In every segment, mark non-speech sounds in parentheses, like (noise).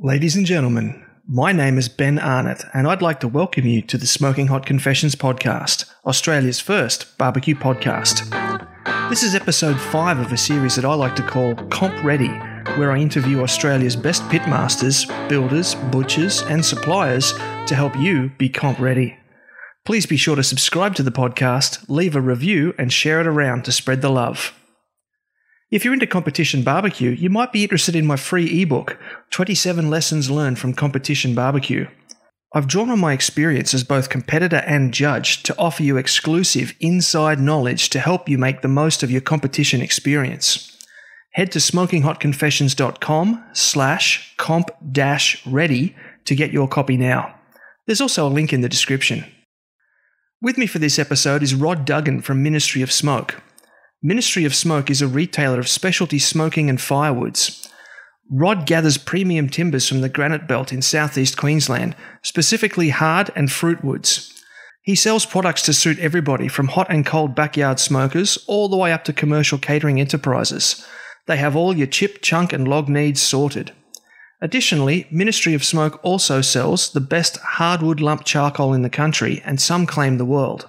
Ladies and gentlemen, my name is Ben Arnott, and I'd like to welcome you to the Smoking Hot Confessions podcast, Australia's first barbecue podcast. This is episode 5 of a series that I like to call Comp Ready, where I interview Australia's best pitmasters, builders, butchers, and suppliers to help you be comp ready. Please be sure to subscribe to the podcast, leave a review, and share it around to spread the love. If you're into competition barbecue, you might be interested in my free ebook, 27 Lessons Learned from Competition Barbecue. I've drawn on my experience as both competitor and judge to offer you exclusive inside knowledge to help you make the most of your competition experience. Head to smokinghotconfessions.com slash comp dash ready to get your copy now. There's also a link in the description. With me for this episode is Rod Duggan from Ministry of Smoke. Ministry of Smoke is a retailer of specialty smoking and firewoods. Rod gathers premium timbers from the granite belt in southeast Queensland, specifically hard and fruit woods. He sells products to suit everybody from hot and cold backyard smokers all the way up to commercial catering enterprises. They have all your chip, chunk, and log needs sorted. Additionally, Ministry of Smoke also sells the best hardwood lump charcoal in the country, and some claim the world.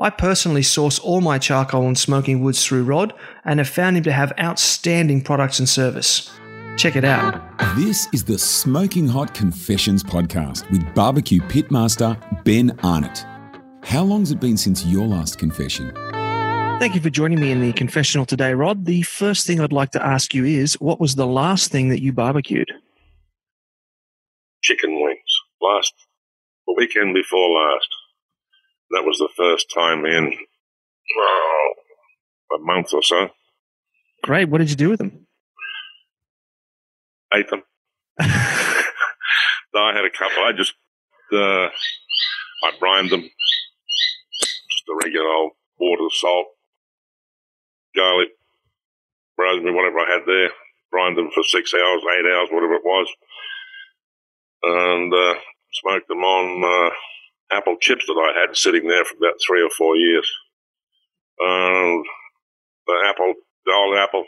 I personally source all my charcoal and smoking woods through Rod and have found him to have outstanding products and service. Check it out. This is the Smoking Hot Confessions podcast with barbecue pitmaster Ben Arnott. How long's it been since your last confession? Thank you for joining me in the confessional today, Rod. The first thing I'd like to ask you is what was the last thing that you barbecued? Chicken wings. Last, the weekend before last. That was the first time in oh, a month or so. Great. What did you do with them? Ate them. (laughs) I had a couple. I just uh, I brined them. Just the regular old water, salt, garlic, rosemary, whatever I had there. Brined them for six hours, eight hours, whatever it was, and uh, smoked them on uh, apple chips that I had sitting there for about three or four years. And the apple, the old apple,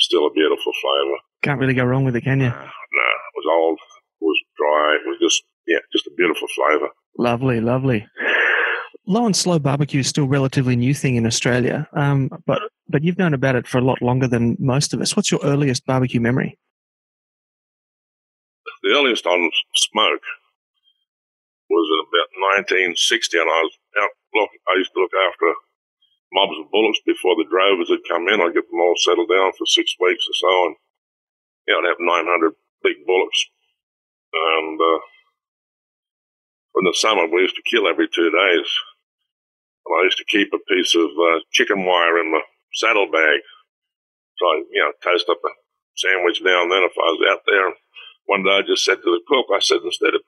still a beautiful flavour. Can't really go wrong with it, can you? No, it was old, it was dry, it was just, yeah, just a beautiful flavour. Lovely, lovely. Low and slow barbecue is still a relatively new thing in Australia, um, but but you've known about it for a lot longer than most of us. What's your earliest barbecue memory? The earliest on smoke was 1960, and I was out. I used to look after mobs of bullocks before the drovers had come in. I'd get them all settled down for six weeks or so, and you know, I'd have 900 big bullocks. And uh, in the summer, we used to kill every two days. And I used to keep a piece of uh, chicken wire in my saddlebag. So I, you know, toast up a sandwich now and then if I was out there. One day I just said to the cook, I said, instead of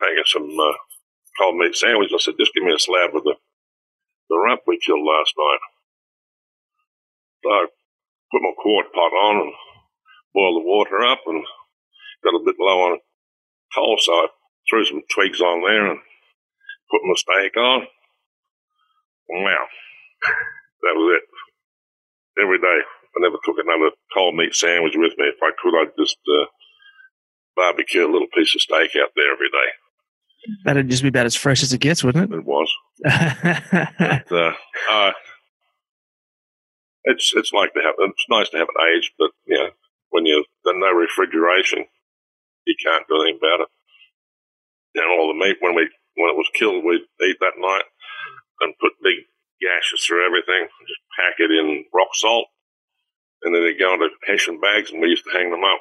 making some uh, cold meat sandwich. I said, just give me a slab of the, the rump we killed last night. So I put my quart pot on and boiled the water up and got a bit low on coal, so I threw some twigs on there and put my steak on. Wow, that was it. Every day, I never took another cold meat sandwich with me. If I could, I'd just uh, barbecue a little piece of steak out there every day. That'd just be about as fresh as it gets, wouldn't it? It was. but, uh, uh, it's it's like to have it's nice to have it aged, but you know when you there's no refrigeration, you can't do anything about it. And all the meat when we when it was killed, we'd eat that night and put big gashes through everything, just pack it in rock salt, and then they go into hessian bags, and we used to hang them up.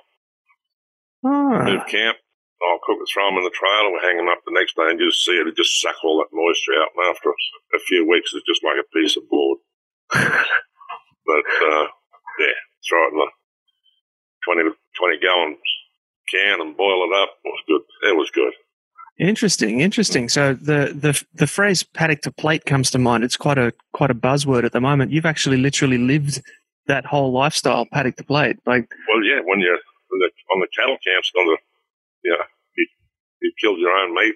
Ah. Move camp, I'll cook it, throw them in the trailer, we hang them up the next day and just see it. It just suck all that moisture out. And after a few weeks, it's just like a piece of board. (laughs) but, uh, yeah, throw it in a 20, 20 gallon can and boil it up. It was good. It was good. Interesting, interesting. So the, the the phrase paddock to plate comes to mind. It's quite a quite a buzzword at the moment. You've actually literally lived that whole lifestyle, paddock to plate. Like, well, yeah, when you're on the, on the cattle camps on the yeah, you, you killed your own meat.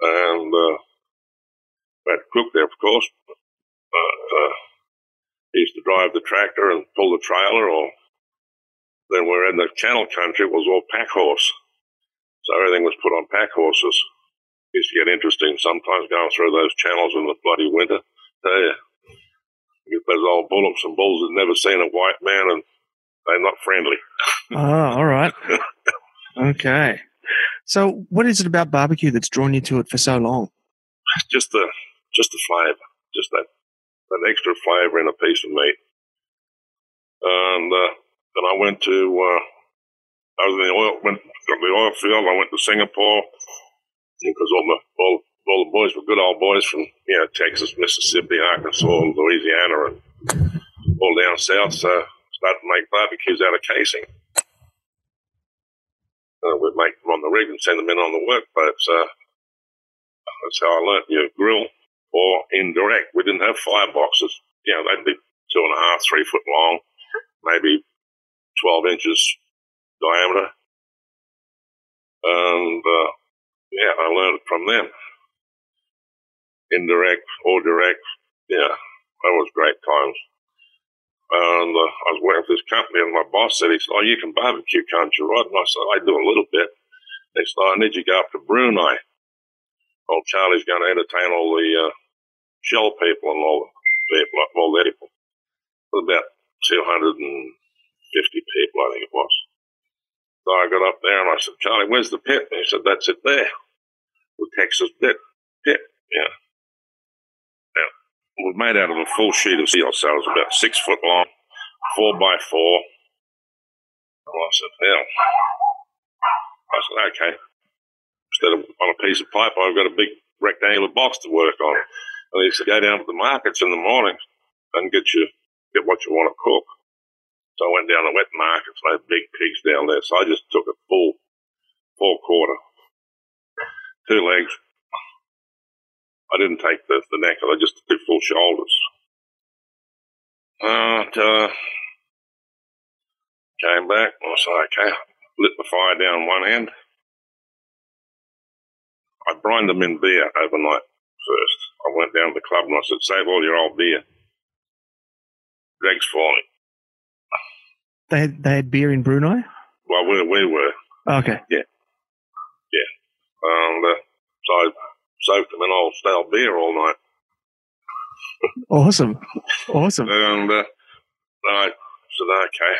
And uh, we had to cook there, of course. But uh, he used to drive the tractor and pull the trailer or then we're in the channel country, it was all pack horse. So everything was put on pack horses. It used to get interesting sometimes going through those channels in the bloody winter. Tell you, you get those old bullocks and bulls that never seen a white man and they're not friendly. Oh, all right. (laughs) okay. So, what is it about barbecue that's drawn you to it for so long? Just the just the flavour, just that that extra flavour in a piece of meat. And uh, then I went to uh, I was in the oil went got the oil field. I went to Singapore because all the all, all the boys were good old boys from you know Texas, Mississippi, Arkansas, Louisiana, and all down south. So started to make barbecues out of casing. Uh, we'd make them on the rig and send them in on the work boat. So that's how I learnt you grill or indirect. We didn't have fireboxes. You know, they'd be two and a half, three foot long, maybe 12 inches diameter. And, uh, yeah, I learned it from them. Indirect or direct. Yeah, that was great times. And uh, I was working for this company, and my boss said, he said, oh, you can barbecue, can't you, Rod? And I said, I do a little bit. They said, oh, I need you to go up to Brunei. Old Charlie's going to entertain all the uh, shell people and all the people, all the people. About 250 people, I think it was. So I got up there and I said, Charlie, where's the pit? And he said, that's it there. The Texas pit. Pit, yeah. Was made out of a full sheet of steel, so it was about six foot long, four by four. And I said, hell. I said, okay. Instead of on a piece of pipe, I've got a big rectangular box to work on. And he said, go down to the markets in the morning and get you get what you want to cook. So I went down to the wet markets. They had big pigs down there. So I just took a full, full quarter, two legs. I didn't take the, the neck. I just did full shoulders. And, uh, came back. I said, okay, lit the fire down one end. I brined them in beer overnight first. I went down to the club and I said, save all your old beer. Greg's falling. They had, they had beer in Brunei? Well, we, we were. Okay. Yeah. Yeah. And uh, so soaked them in old stale beer all night. Awesome. Awesome. And uh, I said, okay,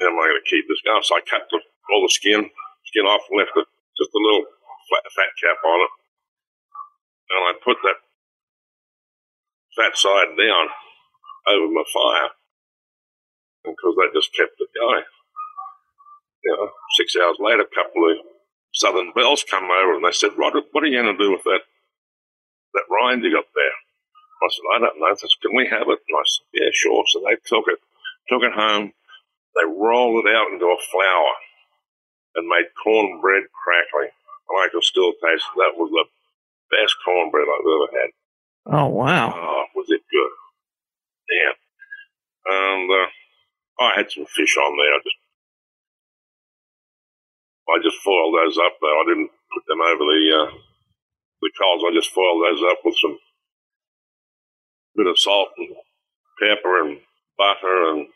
how am I going to keep this going? So I cut the, all the skin, skin off and left it, just a little flat, fat cap on it. And I put that fat side down over my fire because that just kept it going. You know, six hours later, a couple of Southern Belles come over and they said, Rod, what are you going to do with that that rind you got there? I said, I don't know. They said, Can we have it? And I said, Yeah, sure. So they took it, took it home, they rolled it out into a flour and made cornbread crackling. And I can still taste it. That was the best cornbread I've ever had. Oh, wow. Oh, was it good? Damn. And uh, I had some fish on there. I just, I just foiled those up though. I didn't put them over the uh, the coals. I just foiled those up with some bit of salt and pepper and butter, and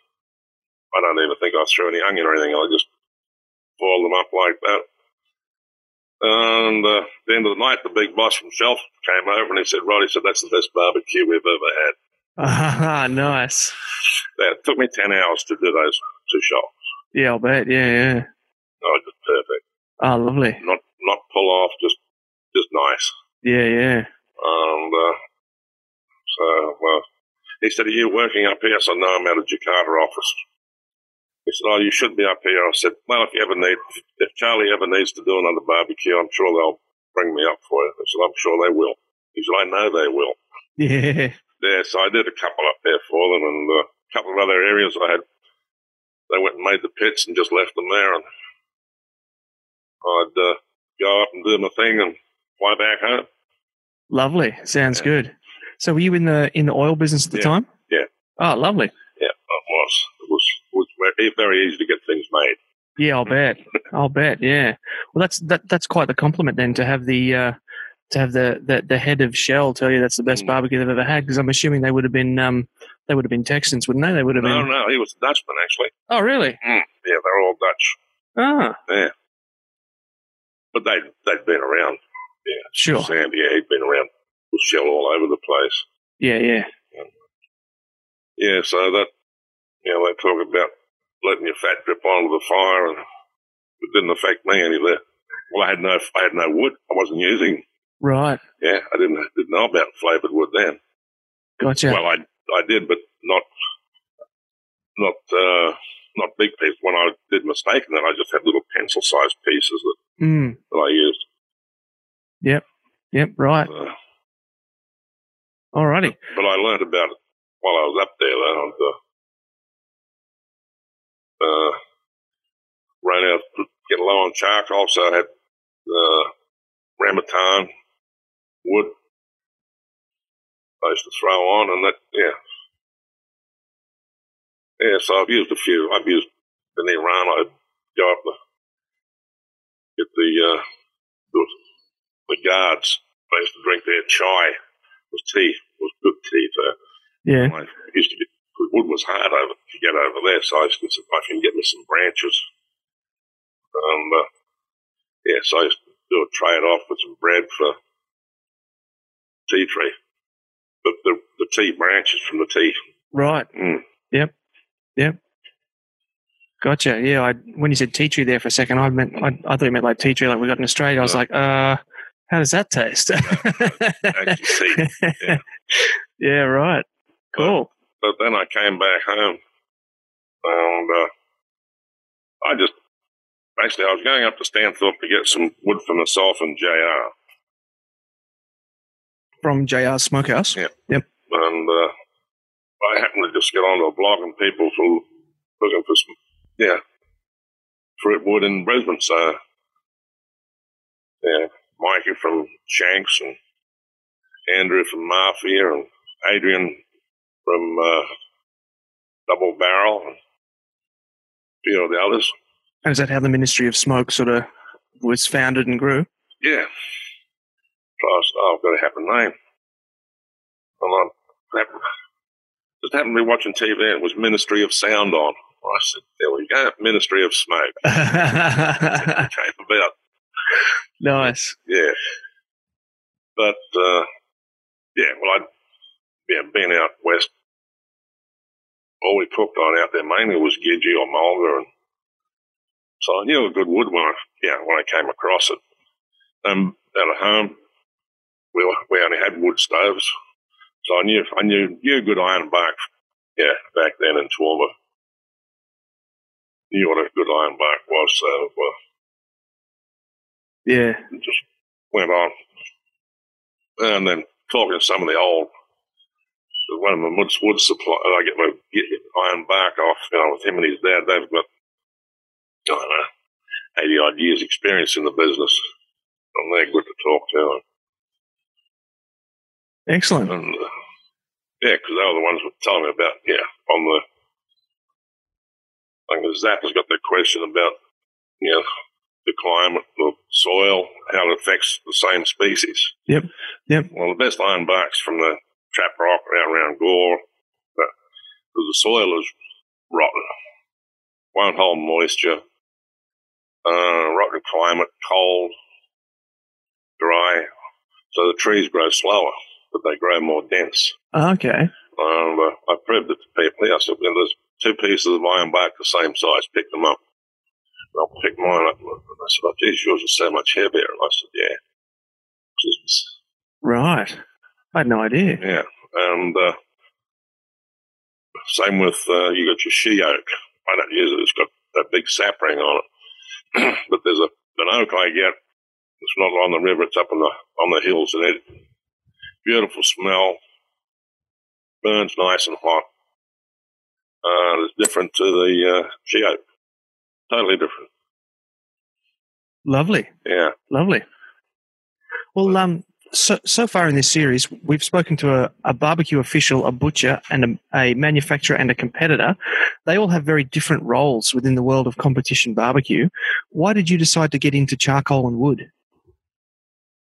I don't even think I threw any onion or anything. I just foiled them up like that. And uh, at the end of the night, the big boss from Shell came over and he said, Rod, he said, that's the best barbecue we've ever had. Ah, (laughs) nice. That took me 10 hours to do those two shots. Yeah, I'll bet. Yeah, yeah. Oh, just perfect. Oh, lovely. Not not pull off, just just nice. Yeah, yeah. And uh, so, well, he said, "Are you working up here?" I said, "No, I'm out of Jakarta office." He said, "Oh, you should be up here." I said, "Well, if you ever need, if Charlie ever needs to do another barbecue, I'm sure they'll bring me up for you." I said, "I'm sure they will." He said, "I know they will." Yeah. Yeah, so I did a couple up there for them, and uh, a couple of other areas I had. They went and made the pits and just left them there, and I'd uh, go up and do my thing and fly back home. Lovely. Sounds Yeah. good. So were you in the in the oil business at the Yeah. time? Yeah. Oh, lovely. Yeah, it was. It was, it was very, easy to get things made. Yeah, I'll bet. (laughs) I'll bet. Yeah. Well, that's that. That's quite the compliment then to have the uh, to have the, the the head of Shell tell you that's the best Mm. barbecue they've ever had. Because I'm assuming they would have been um, They would have been Texans, wouldn't they? They would have No, been. no, he was a Dutchman actually. Oh, really? Mm, yeah, they're all Dutch. Ah, Yeah, but they they'd been around. Yeah, sure. Sandy, yeah, he'd been around with shell all over the place. Yeah, yeah. Yeah, so that you know they talk about letting your fat drip onto the fire, and it didn't affect me any there. Well, I had no I had no wood. I wasn't using. Right. Yeah, I didn't didn't know about flavoured wood then. Gotcha. Well, I I did, but not not uh, not big pieces. When I did mistake, and then I just had little pencil sized pieces that, mm. that I used. Yep, Yep. right. Uh, Alrighty. but I learned about it while I was up there. Though, and, uh, uh, ran out to get low on charcoal, so I had uh, rambutan wood. I used to throw on, and that yeah, yeah. So I've used a few. I've used in Iran. I'd go up the get the uh, the, the guards. I used to drink their chai. It was tea. It was good tea. So Yeah. I used to get the wood was hard over to get over there, so I used to if I can get me some branches. And uh, yeah, so I used to do a trade off with some bread for tea tree. The, the the tea branches from the tea. Right. Mm. Gotcha. Yeah. I when you said tea tree there for a second, I meant I, I thought you meant like tea tree like we got in Australia. I was like, uh, how does that taste? Yeah. (laughs) yeah. Right. Cool. But then I came back home, and uh, I just basically I was going up to Stanthorpe to get some wood for myself and Jr. From JR Smokehouse. Yeah. and uh, I happened to just get onto a blog and people were looking for some, yeah, fruit wood in Brisbane. So, yeah, Mikey from Shanks and Andrew from Mafia and Adrian from uh, Double Barrel and a few of the others. And is that how the Ministry of Smoke sort of was founded and grew? Yeah. Plus, oh, I've got a happy name. And I happened, just happened to be watching TV and it was Ministry of Sound on. I said, there we go, Ministry of Smoke. (laughs) It came about, nice. yeah. But, uh, yeah, well, I'd yeah, been out west. All we cooked on out there mainly was Gidgee or Mulga. And so I knew a good wood when I, yeah, when I came across it. Um, out at home, we, we only had wood stoves. So I knew, I knew, knew good iron bark, yeah, back then in Toowoomba. Knew what a good iron bark was, so, uh, Yeah. it just went on. And then talking to some of the old, one of my wood, wood supply, I get my get iron bark off, you know, with him and his dad. They've got, I don't know, 80 odd years experience in the business. And they're good to talk to. Excellent. And, uh, yeah, because they were the ones who were telling me about, yeah, on the, I think Zappa's got the question about, you know, the climate, the soil, how it affects the same species. Yep, yep. Well, the best iron barks from the trap rock out around Gore, but because the soil is rotten, won't hold moisture, uh, rotten climate, cold, dry, so the trees grow slower, but they grow more dense. Okay. And uh, I proved it to people. I said, well, there's two pieces of iron bark the same size. Pick them up. And I'll pick mine up. And I said, oh, geez, yours is so much heavier. And I said, yeah. Right. I had no idea. Yeah. And uh, same with, uh, you got your she oak. I don't use it. It's got that big sap ring on it. (clears throat) but there's a an oak I get. It's not on the river. It's up on the on the hills, and it beautiful smell. Burns nice and hot. Uh, it's different to the uh, she oak. Totally different. Lovely. Yeah. Lovely. Well, um, so so far in this series, we've spoken to a, a barbecue official, a butcher, and a, a manufacturer and a competitor. They all have very different roles within the world of competition barbecue. Why did you decide to get into charcoal and wood?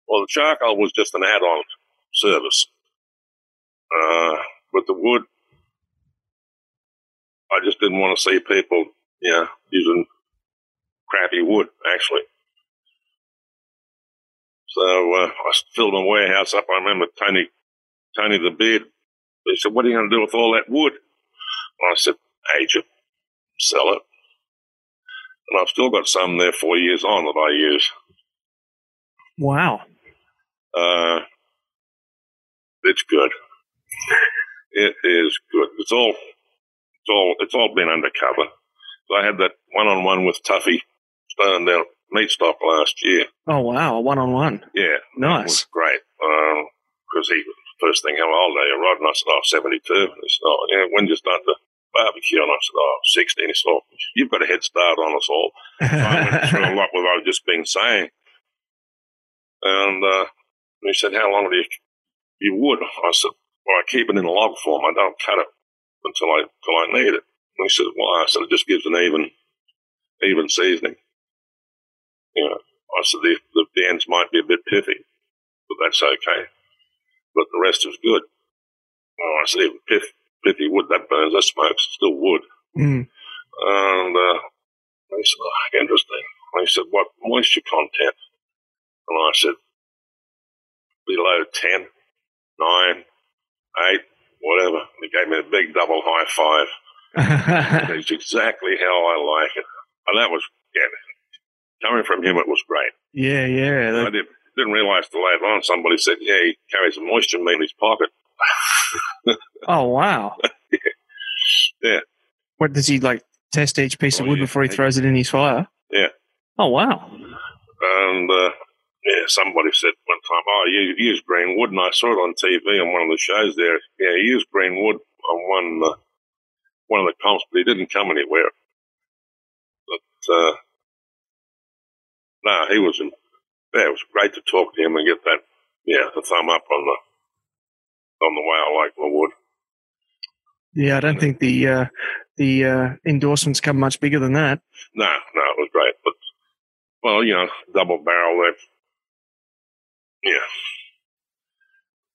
Well, the charcoal was just an add-on service. Uh, with the wood, I just didn't want to see people, you know, using crappy wood, actually. So uh, I filled my warehouse up. I remember Tony, Tony the Beard. He said, "What are you going to do with all that wood?" And I said, "Age it, sell it." And I've still got some there four years on that I use. Wow. Uh, it's good. It is good. It's all, it's all, it's all been undercover. So I had that one-on-one with Tuffy Stone down at Meatstock last year. Oh wow, a one on one. Yeah, it Nice. was great. Because he first thing, how old are you, Rod? And I said, oh, 72. And he said, oh, yeah, when did you start the barbecue? And I said, oh, 16. He said, oh, you've got a head start on us all. So I went (laughs) through a lot with what I've just been saying. And uh, he said, how long do you, you would? I said, well, I keep it in log form. I don't cut it until I, until I need it. And he said, why? I said, it just gives an even, even seasoning. You know, I said, the, the, the ends might be a bit pithy, but that's okay. But the rest is good. Oh, I said, pithy wood, that burns, that smokes, still wood. Mm. And uh, they said, oh, interesting. And he said, what moisture content? And I said, below 10, 9, 8, whatever. And he gave me a big double high five. (laughs) That's exactly how I like it. And that was, yeah, coming from him, it was great. yeah, yeah. I that- did, didn't realize till later on somebody said, yeah, he carries a moisture meter in his pocket. (laughs) oh wow. (laughs) Yeah. What does he like? Test each piece of Oh, wood yeah. before he throws it in his fire. Yeah. Oh wow. And uh, yeah, somebody said one time, "Oh, you use green wood," and I saw it on TV on one of the shows there. Yeah, he used green wood on one uh, one of the comps, but he didn't come anywhere. But uh, no, he was. In, yeah, it was great to talk to him and get that. Yeah, the thumb up on the on the way I like my wood. Yeah, I don't think the uh, the uh, endorsements come much bigger than that. No, no, it was great. But well, you know, double barrel. They, yeah,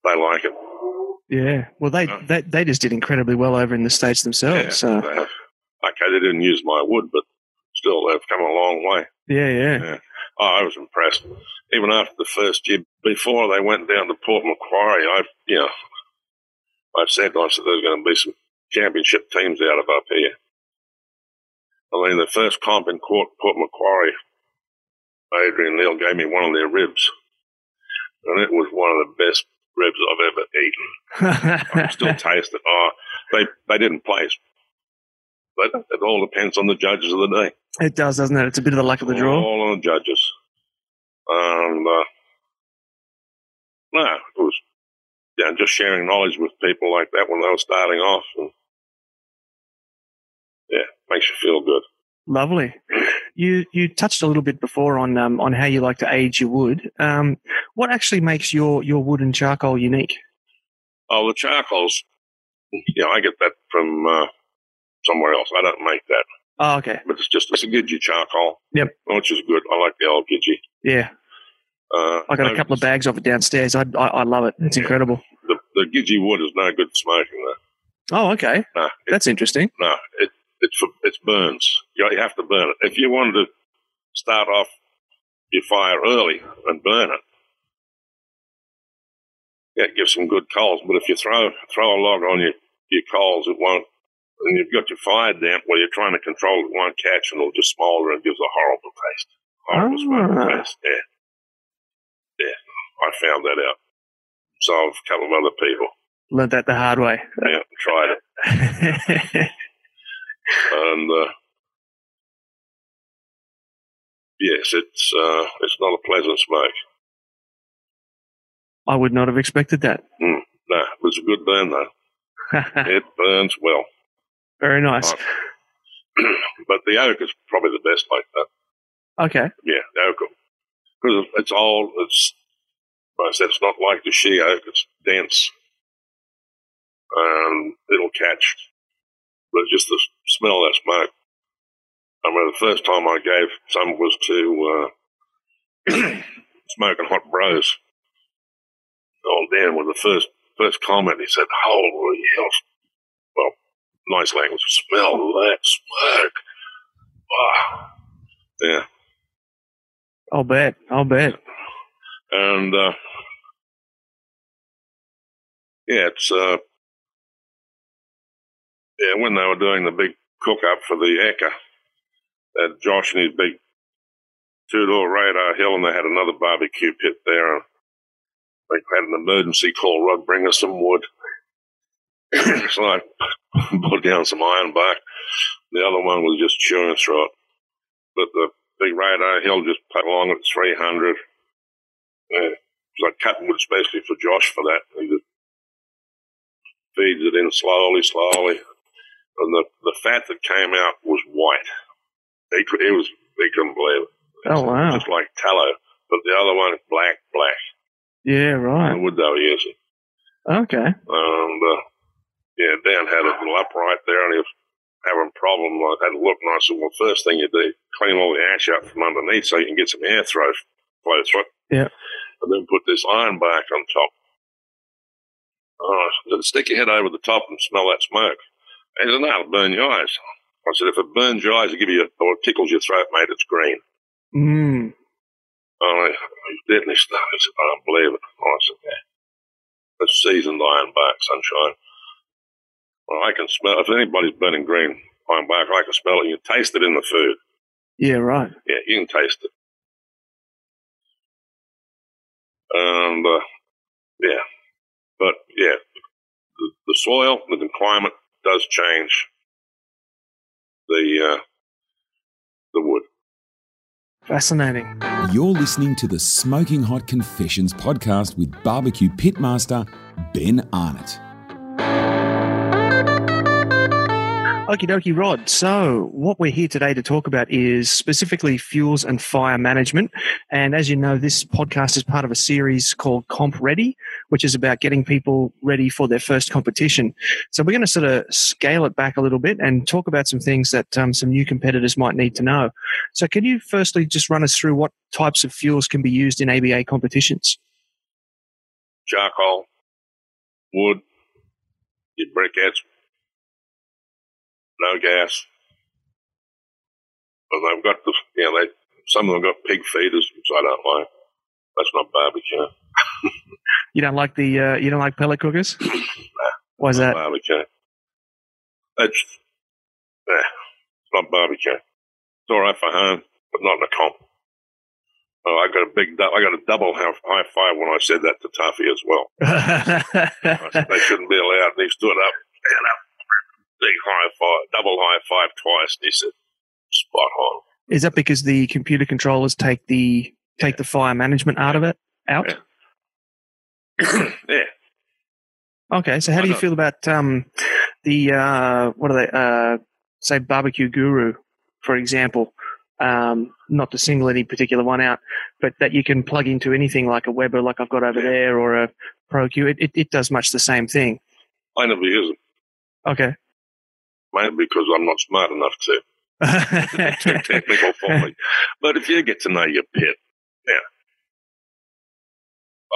they like it. Yeah. Well, they, Yeah. they they just did incredibly well over in the states themselves. Yeah, So they. Okay, they didn't use my wood, but still, they've come a long way. yeah, yeah. Yeah. Oh, I was impressed. Even after the first year, before they went down to Port Macquarie, I, you know, I said, I said, there's going to be some championship teams out of up here. I mean, the first comp in Port, Port Macquarie, Adrian Neal gave me one of their ribs, and it was one of the best ribs I've ever eaten. I can still (laughs) taste it. Oh, they they didn't place, but it all depends on the judges of the day. it does, doesn't it? It's a bit of the luck of the draw. All on the judges. And uh, no, it was yeah, just sharing knowledge with people like that when they were starting off, and yeah, makes you feel good. Lovely. (clears throat) You you touched a little bit before on um, on how you like to age your wood. Um, what actually makes your your wood and charcoal unique? Oh, the charcoals, yeah, I get that from uh, somewhere else. I don't make that, Oh, okay. but it's just it's a Gidgee charcoal. Yep. which is good. I like the old Gidgee. Yeah, Uh, I got a couple of bags of it downstairs. I I, I love it. It's Yeah. incredible. The, the Gidgee wood is no good smoking though. Oh, okay. No, it, That's interesting. no, it it's for, it's burns. You, you have to burn it. If you wanted to start off your fire early and burn it, yeah, it gives some good coals. But if you throw throw a log on your your coals, it won't. And you've got your fire damp where you're trying to control it, won't catch, and it'll just smolder and gives a horrible taste. Horrible smoking Ah. taste. Yeah, yeah. I found that out. So I've a couple of other people. Learned that the hard way. Yeah, tried it. (laughs) and uh, yes, it's uh, it's not a pleasant smoke. I would not have expected that. No, it was a good burn though. (laughs) It burns well, Very nice. (clears throat) but the oak is probably the best like that. Okay. Yeah, the oak because it's old. It's like I said, it's not like the she oak. It's dense, and it'll catch. But just the smell that smoke. I mean, the first time I gave some was to uh, (clears throat) smoking hot bros. Old Dan was the first first comment. He said, "Holy hell!" Well, nice language. Smell that smoke. Wow. Yeah. I'll bet. I'll bet. And uh, yeah, it's uh, yeah when they were doing the big cook up for the Ekka, that Josh and his big two door radar hill, and they had another barbecue pit there. And they had an emergency call, Rod, bring us some wood. (coughs) so I (coughs) put down some iron bark. The other one was just chewing through it. But the big radar hill just put along at 300. Yeah. So I cut wood especially for Josh for that. He just feeds it in slowly, slowly. And the, the fat that came out was white. He, could, he was, he couldn't believe it. Oh, wow. Just like tallow. But the other one is black, black. Yeah, right. The wood they were using. Okay. And, uh, yeah, Dan had a little upright there and he was having a problem. I had to look and I said, well, first thing you do, clean all the ash out from underneath so you can get some air throw, flow through it. Yeah. And then put this iron bark on top. I stick your head over the top and smell that smoke. He said, no, it'll burn your eyes. I said, if it burns your eyes, it'll give you, a, or it tickles your throat, mate, it's green. Mm. Oh, he's deadly stuff. He said, I don't believe it. I said, yeah. That's seasoned iron bark, sunshine. Well, I can smell, if anybody's burning green iron bark, I can smell it. You can taste it in the food. Yeah, right. Yeah, you can taste it. And, uh, yeah. But, yeah, the, the soil, the climate does change the, uh, the wood. Fascinating. You're listening to the Smoking Hot Confessions podcast with barbecue pitmaster Ben Arnott. Okie dokie, Rod. So, what we're here today to talk about is specifically fuels and fire management. And as you know, this podcast is part of a series called Comp Ready, which is about getting people ready for their first competition. So, we're going to sort of scale it back a little bit and talk about some things that um, some new competitors might need to know. So, can you firstly just run us through what types of fuels can be used in ABA competitions? Charcoal, wood, your briquettes, no gas. But they've got the, you know, they, some of them got pig feeders, which I don't like. That's not barbecue. (laughs) You don't like the uh, you don't like pellet cookers? (coughs) Why is that? Barbecue. That's, nah, it's not barbecue. It's all right for home, but not in a comp. Oh, I got a big, I got a double high high five when I said that to Tuffy as well. (laughs) Said they shouldn't be allowed. And he stood up, stand up, big high five, double high five twice. And he said, spot on. Is that because the computer controllers take the take the fire management out of it out? Yeah. (clears throat) yeah. Okay, so how Why do you not? feel about um, the uh, what are they? Uh, say barbecue guru, for example. Um, not to single any particular one out, but that you can plug into anything like a Weber, like I've got over Yeah. there, or a ProQ. It, it, it does much the same thing. I never use them, Okay. Mainly because I'm not smart enough to. Too (laughs) (laughs) technical for me. But if you get to know your pit, yeah.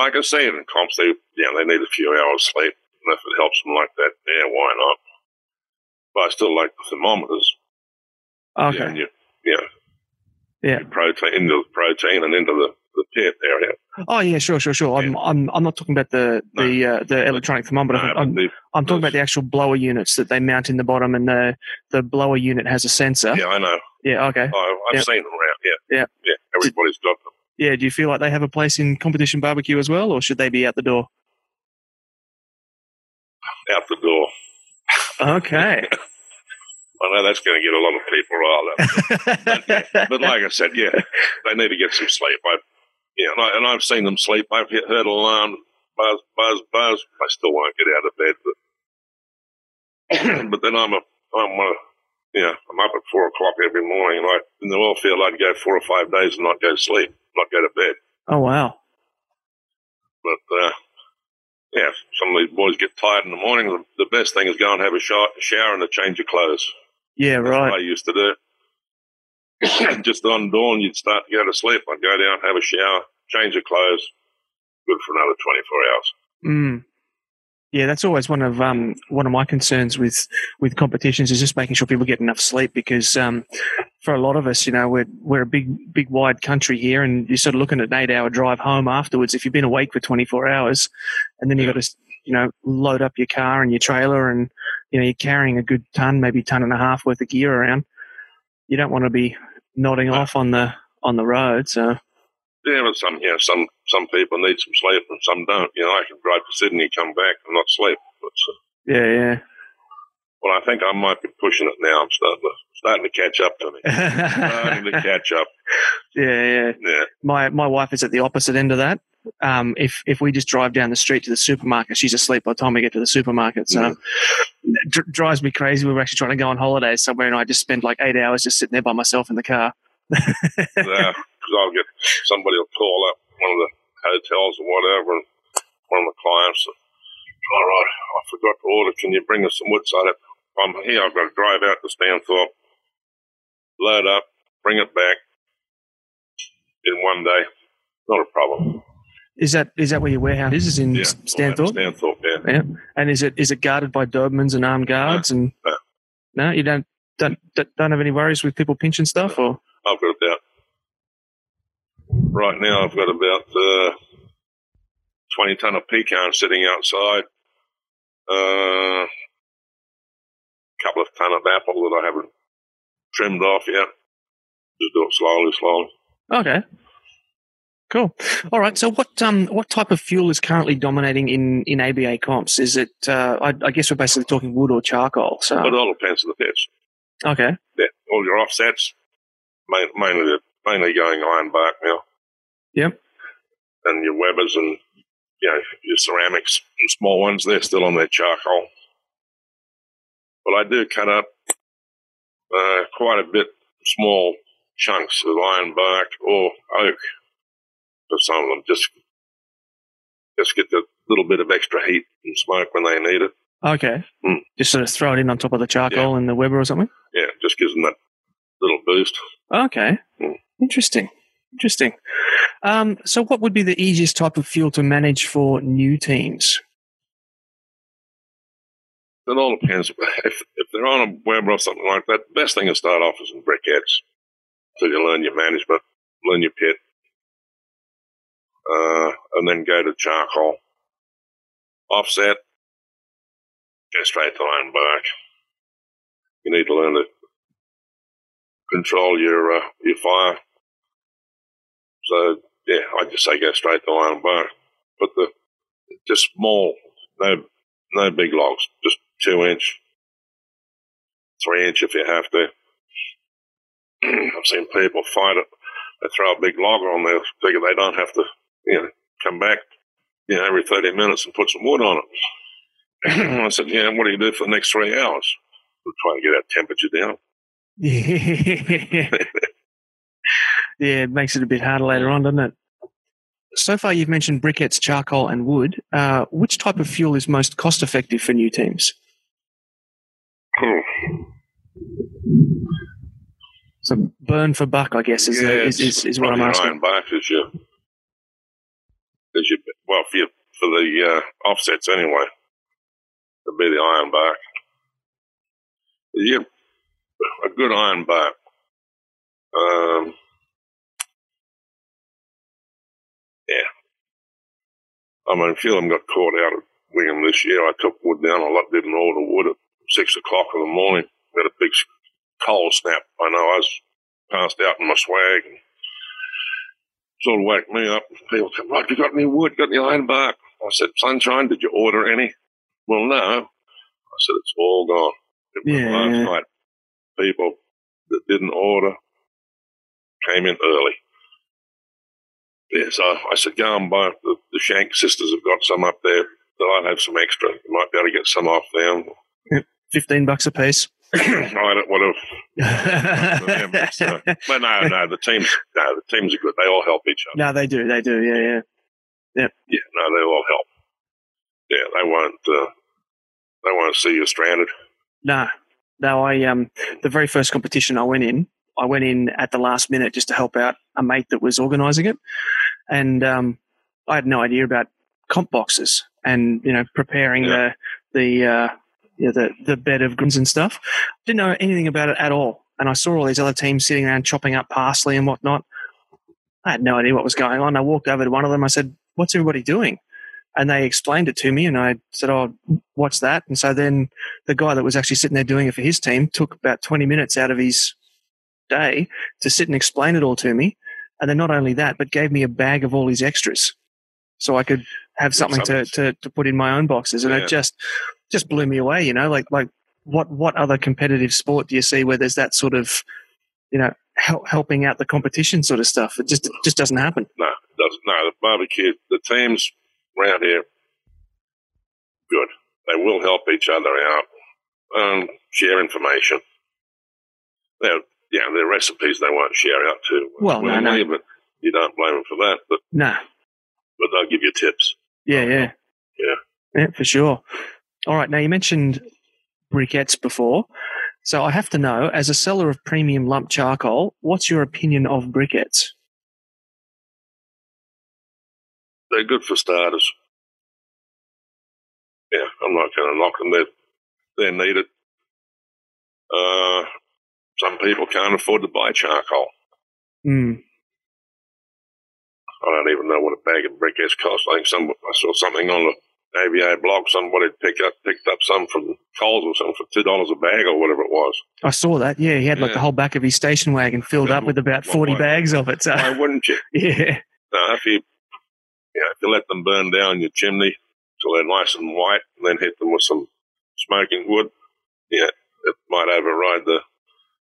I can see it in comps. They, yeah, they need a few hours sleep. And if it helps them like that, yeah, why not? But I still like the thermometers. Yeah, okay. and you, yeah, Yeah. protein into the protein and into the, the pit area. Oh yeah, sure, sure, sure. I'm I'm I'm not talking about the the uh, the electronic thermometer. No, I'm, the- I'm talking about the actual blower units that they mount in the bottom, and the the blower unit has a sensor. yeah, I know. Yeah, okay. I, I've Yeah. seen them around. Yeah, Yeah. yeah. Everybody's got them. Yeah, do you feel like they have a place in competition barbecue as well, or should they be out the door? out the door. Okay. (laughs) I know that's going to get a lot of people riled up. (laughs) But like I said, yeah, they need to get some sleep. I, yeah, and, I, and I've seen them sleep. I've heard alarm, buzz, buzz, buzz. I still won't get out of bed, but (clears throat) but then I'm a I'm a yeah I'm up at four o'clock every morning, and I in the oil field I'd go four or five days and not go to sleep, not go to bed. oh wow. But uh, yeah, some of these boys get tired in the morning. The, the best thing is go and have a shower, shower and a change of clothes. Yeah, right. That's what I used to do. (coughs) Just on dawn, you'd start to go to sleep. I'd go down, have a shower, change of clothes. Good for another 24 hours. Mm. Yeah, that's always one of um, one of my concerns with with competitions is just making sure people get enough sleep because um, for a lot of us, you know, we're we're a big big wide country here, and you're sort of looking at an eight hour drive home afterwards. If you've been awake for 24 hours, and then you've got to you know load up your car and your trailer, and you know you're carrying a good ton, maybe ton and a half worth of gear around, you don't want to be nodding off on the on the road. So Yeah, but some, know, some some people need some sleep and some don't. You know, I can drive to Sydney, come back, and not sleep. But, uh, yeah, yeah. well, I think I might be pushing it now. I'm starting to starting to catch up to me. (laughs) starting to catch up. yeah, yeah. Yeah, My my wife is at the opposite end of that. Um, if if we just drive down the street to the supermarket, she's asleep by the time we get to the supermarket. So it dr- drives me crazy. We were actually trying to go on holiday somewhere, and I just spend like eight hours just sitting there by myself in the car. (laughs) yeah, because I'll get somebody will call up one of the hotels or whatever, and one of the clients. And, All right, I forgot to order. Can you bring us some wood? So I have- I'm here. I've got to drive out to Stanthorpe, load up, bring it back in one day. Not a problem. Is that is that where your warehouse is? Is in Yeah, Stanthorpe? Stanthorpe, yeah. Yeah. And is it is it guarded by Dobermans and armed guards? And No. no, you don't don't don't have any worries with people pinching stuff, or I've got about right now. I've got about uh, twenty ton of pecan sitting outside. A couple of ton of apple that I haven't trimmed off yet. Just do it slowly, slowly. okay, cool. All right. So what um what type of fuel is currently dominating in in ABA comps? Is it uh, I, I guess we're basically talking wood or charcoal. So But it all depends on the pitch. okay, Yeah, all your offsets, mainly mainly going iron bark now. Yep. And your Webers and you know your ceramics and small ones, they're still on their charcoal. But I do cut up uh, quite a bit small chunks of iron bark or oak for some of them. Just just get the little bit of extra heat and smoke when they need it. okay. Mm. Just sort of throw it in on top of the charcoal and the Weber or something. Yeah, just gives them that little boost. Okay. Mm. Interesting. Interesting. Um, so, what would be the easiest type of fuel to manage for new teams? It all depends. If if they're on a Weber or something like that, the best thing to start off is in briquettes. So you learn your management, learn your pit, uh, and then go to charcoal. Offset, go straight to iron bark. You need to learn to control your uh, your fire. So yeah, I just say go straight to iron bark. But the just small, no no big logs, just two inch, three inch if you have to. (clears throat) I've seen people fight it. They throw a big log on there, figure they don't have to, you know, come back, you know, every 30 minutes and put some wood on it. (clears throat) I said, yeah, what do you do for the next three hours? We're trying to get our temperature down. (laughs) yeah, it makes it a bit harder later on, doesn't it? So far, you've mentioned briquettes, charcoal, and wood. Uh, which type of fuel is most cost effective for new teams? So, burn for buck, I guess, is, Yeah, the, is, is, is what I'm asking. Iron is your, well, for, your, for the uh, offsets anyway, it'd be the iron bark. You a good iron bark. Um, yeah. I mean, few of them got caught out of Wingham this year. I took wood down. I didn't order wood at six o'clock in the morning. Had a big cold snap. I know I was passed out in my swag. Sort of woke me up. People said, Rod, you got any wood? Got any iron bark? I said, Sunshine, did you order any? Well, no. I said, it's all gone. It was Yeah, last night. People that didn't order came in early. Yeah, so I said, go and buy the, the Shank sisters have got some up there. That I'd have some extra. You might be able to get some off them. 15 bucks a piece. (clears throat) I don't want to so, but no, no, the teams, no, the teams are good. They all help each other. no, they do. They do. Yeah, yeah. Yeah, no, they all help. Yeah, they won't. Uh, they won't see you stranded. No, no. I um, the very first competition I went in, I went in at the last minute just to help out a mate that was organising it, and um, I had no idea about comp boxes. and you know preparing Yeah. the the uh, you know, the the bed of greens and stuff. Didn't know anything about it at all, and I saw all these other teams sitting around chopping up parsley and whatnot. I had no idea what was going on. I walked over to one of them. I said, "What's everybody doing?" And they explained it to me, and I said, "Oh, what's that?" And so then the guy that was actually sitting there doing it for his team took about twenty minutes out of his day to sit and explain it all to me. And then not only that, but gave me a bag of all his extras, so I could have something to, to, to put in my own boxes. And Yeah. it just just blew me away. You know, like like what what other competitive sport do you see where there's that sort of you know help, helping out the competition sort of stuff? It just it just doesn't happen. No, it doesn't. No, the barbecue, the teams around here, good. They will help each other out, um, share information. They're, yeah, their recipes they won't share out too Well, no, no. but you don't blame them for that. But No, but they'll give you tips. yeah, yeah, Yeah. yeah, for sure. All right, now you mentioned briquettes before. So I have to know, as a seller of premium lump charcoal, what's your opinion of briquettes? They're good for starters. Yeah, I'm not going to knock them. They're they're needed. Uh, some people can't afford to buy charcoal. Mm. I don't even know what a bag of briquettes costs. I think some I saw something on the AVA blog. Somebody picked up picked up some from Coles or something for two dollars a bag or whatever it was. I saw that. Yeah, he had like Yeah. the whole back of his station wagon filled Yeah, up with about 40 why- bags of it. So, Why wouldn't you? (laughs) yeah. No, if you you know, if you let them burn down your chimney till they're nice and white, and then hit them with some smoking wood, yeah, it might override the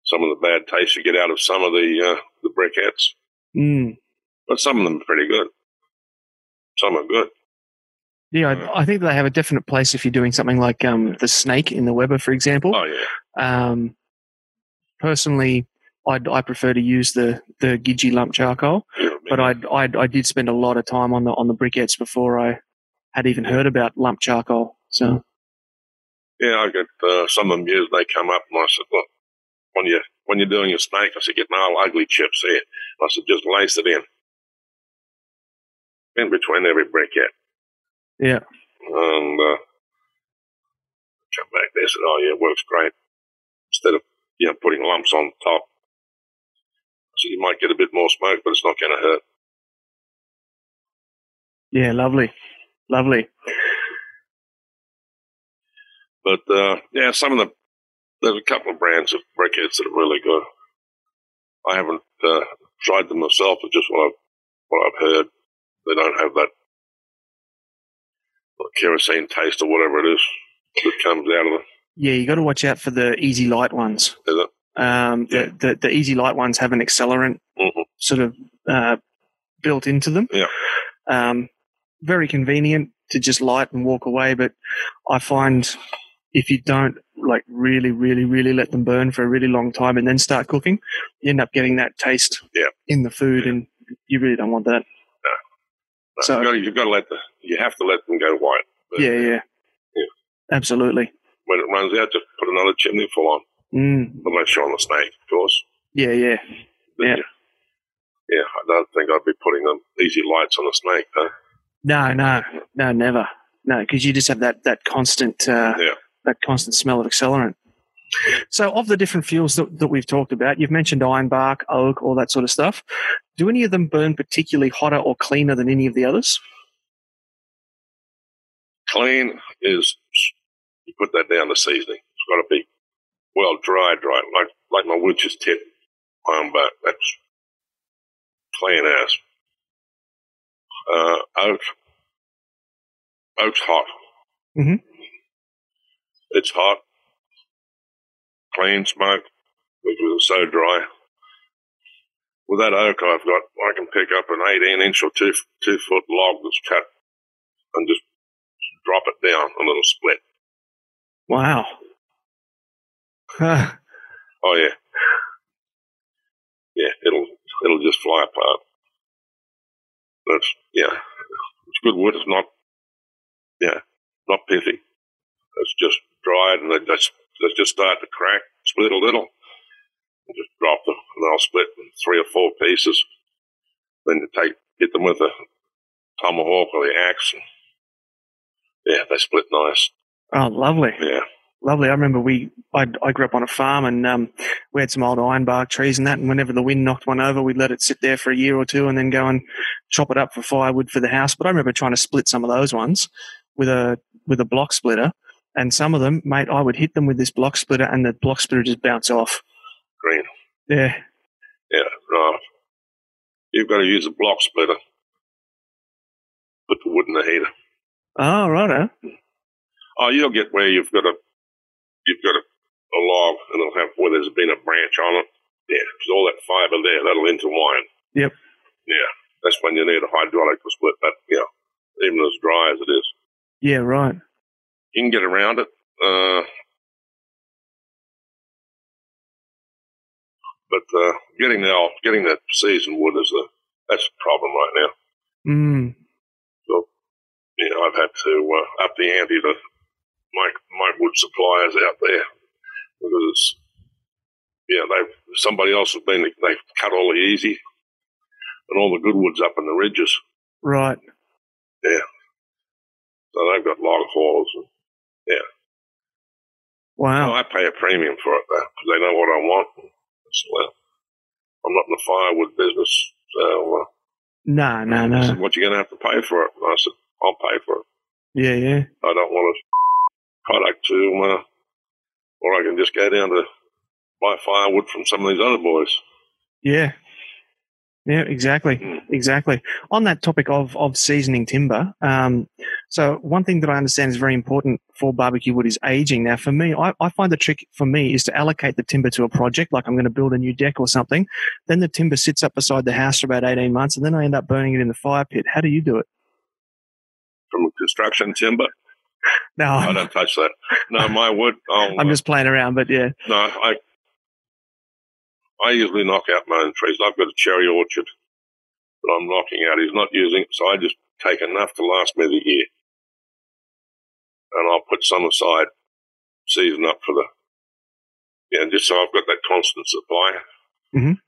some of the bad taste you get out of some of the uh, the briquettes. Mm. But some of them are pretty good. Some are good. Yeah, I, I think they have a definite place if you're doing something like um, the snake in the Weber, for example. Oh yeah, Um, personally, I, I prefer to use the the Gidgee lump charcoal, what but I? I, did spend a lot of time on the on the briquettes before I had even heard about lump charcoal. So Yeah, I got uh, some of them years they come up and I said, look, when you when you're doing your snake, I said, get no ugly chips here. I said, just lace it in. In between every briquette. Yeah, And uh, come back there and said, Oh yeah, it works great. Instead of you know, putting lumps on top. So you might get a bit more smoke, but it's not gonna hurt. yeah, lovely, lovely. But uh, yeah, some of the there's a couple of brands of briquettes that are really good. I haven't uh, tried them myself, but just what I've what I've heard, they don't have that kerosene taste or whatever it is that comes out of them. Yeah, you got to watch out for the easy light ones. Is it? Um, Yeah. the, the the easy light ones have an accelerant Mhm. sort of uh, built into them. Yeah. Um, very convenient to just light and walk away, but I find if you don't like really, really, really let them burn for a really long time and then start cooking, you end up getting that taste Yeah. in the food, Yeah. and you really don't want that. So- you've, got to, you've got to let the you have to let them go white. But Yeah, yeah, Yeah. absolutely. When it runs out, just put another chimney full on, Mm, unless you're on the snake, of course. yeah, yeah. Then Yeah. yeah, I don't think I'd be putting them easy lights on the snake, though. No, no, no, never. No, because you just have that that constant uh, Yeah. that constant smell of accelerant. So, of the different fuels that, that we've talked about, you've mentioned iron bark, oak, all that sort of stuff. Do any of them burn particularly hotter or cleaner than any of the others? Clean is you put that down to seasoning. It's got to be well dry, dry, like like my witch's tip iron bark. That's clean as. Uh, oak, oak's hot. Mhm. It's hot, clean smoke, because it's so dry. With that oak, I've got I can pick up an eighteen inch or two two foot log that's cut and just drop it down a little split. Wow. Huh. Oh yeah, yeah. It'll it'll just fly apart. That's yeah. It's good wood. It's not yeah, not pithy. It's just dried and they just they just start to crack, split a little, just drop them, and they'll split in three or four pieces. Then you take hit them with a tomahawk or the axe and Yeah, they split nice. Oh, lovely. Yeah. Lovely. I remember we, I, I grew up on a farm and um, we had some old ironbark trees and that. And whenever the wind knocked one over, we'd let it sit there for a year or two and then go and chop it up for firewood for the house. But I remember trying to split some of those ones with a with a block splitter. And some of them, mate, I would hit them with this block splitter and the block splitter just bounce off. Green. Yeah. Yeah, right. You've got to use a block splitter. Put the wood in the heater. Oh, righto. Oh, you'll get where you've got a you've got a, a log and it'll have where there's been a branch on it. Yeah, because all that fibre there, that'll intertwine. Yep. Yeah, that's when you need a hydraulic to split that. Yeah, even as dry as it is, Yeah, right. you can get around it. Uh, but uh, getting the getting that seasoned wood is the that's the problem right now. Mm. you know, I've had to uh, up the ante to my my wood suppliers out there because it's yeah they've somebody else has been they've cut all the easy and all the good wood's up in the ridges, Right. Yeah. So they've got log haulers. And, yeah. Wow. I pay a premium for it though because they know what I want. So, well, I'm not in the firewood business, so uh, No, no, they no. said, what you going to have to pay for it? And I said, I'll pay for it. Yeah, yeah. I don't want a (laughs) product to, uh, or I can just go down to buy firewood from some of these other boys. Yeah. Yeah, exactly. Exactly. On that topic of, of seasoning timber, um, so one thing that I understand is very important for barbecue wood is aging. Now, for me, I, I find the trick for me is to allocate the timber to a project, like I'm going to build a new deck or something. Then the timber sits up beside the house for about 18 months, and then I end up burning it in the fire pit. How do you do it? From construction timber, No, I don't touch that. No, my wood. I'll, (laughs) I'm uh, just playing around, but yeah. no. I I usually knock out my own trees. I've got a cherry orchard that I'm knocking out. He's not using, it, so I just take enough to last me the year, and I'll put some aside, season up for the yeah, just so I've got that constant supply. Mhm.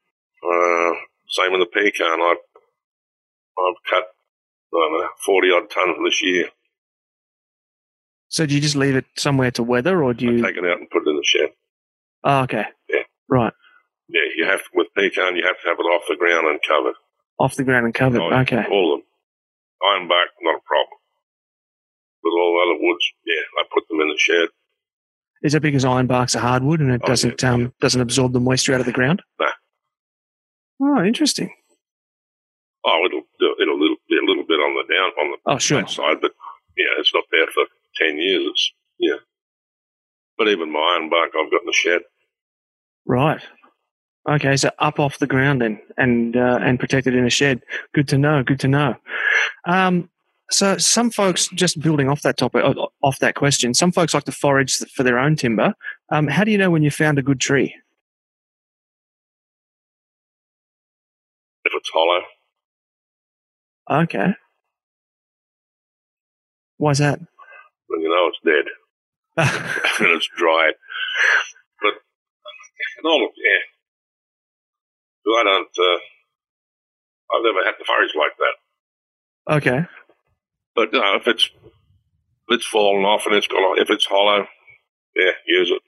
Uh, same with the pecan. I've I've cut I don't know forty odd tons this year. So do you just leave it somewhere to weather, or do I you? take it out and put it in the shed. Oh, okay. Yeah. Right. Yeah, you have to, with pecan, you have to have it off the ground and covered. Off the ground and covered. Yeah, Okay. All of them. Ironbark, not a problem. But all the other woods, yeah, I put them in the shed. Is it because ironbark's a hardwood and it Oh, doesn't yeah, um doesn't absorb the moisture out of the ground? Nah. Oh, interesting. Oh, it'll it'll little, be a little bit on the down on the Oh, sure. side, but yeah, it's not there for ten years. It's yeah. But even my ironbark, I've got in the shed. Right. Okay, so up off the ground then, and uh, and protected in a shed. Good to know. Good to know. Um, so some folks, just building off that topic, off that question, some folks like to forage for their own timber. Um, how do you know when you found a good tree? If it's hollow, Okay. Why's that? then you know it's dead (laughs) (laughs) and it's dried. But all yeah. 'Cause I don't. Uh, I've never had forage like that. okay. But you know, if it's if it's fallen off and it's got if it's hollow, yeah, use it.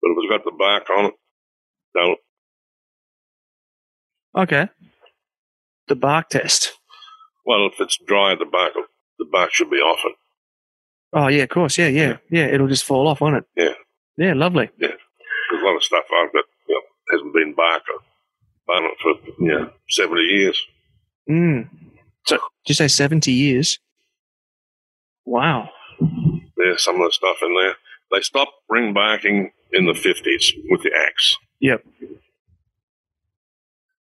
But if it's got the bark on it, don't. Okay. The bark test. Well, if it's dry, the bark the bark should be off it. Oh yeah, of course. Yeah, yeah, yeah. It'll just fall off, won't it? Yeah. Yeah, lovely. Yeah, There's a lot of stuff I've got, you know, hasn't been bark on it for know, seventy years. Mm. So, did you say seventy years? Wow. There's some of the stuff in there. They stopped ring barking in the fifties with the axe. Yep.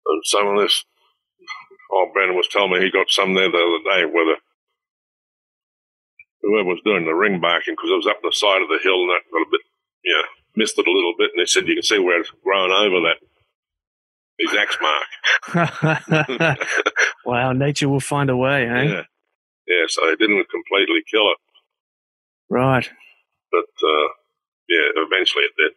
And some of this, oh, Brandon was telling me he got some there the other day where the, whoever was doing the ring barking, because it was up the side of the hill and that got a bit, yeah, missed it a little bit. And they said you can see where it's grown over that, his axe mark. (laughs) (laughs) wow, nature will find a way, eh? Yeah. Yeah, so they didn't completely kill it, Right. but, uh, yeah, eventually it did.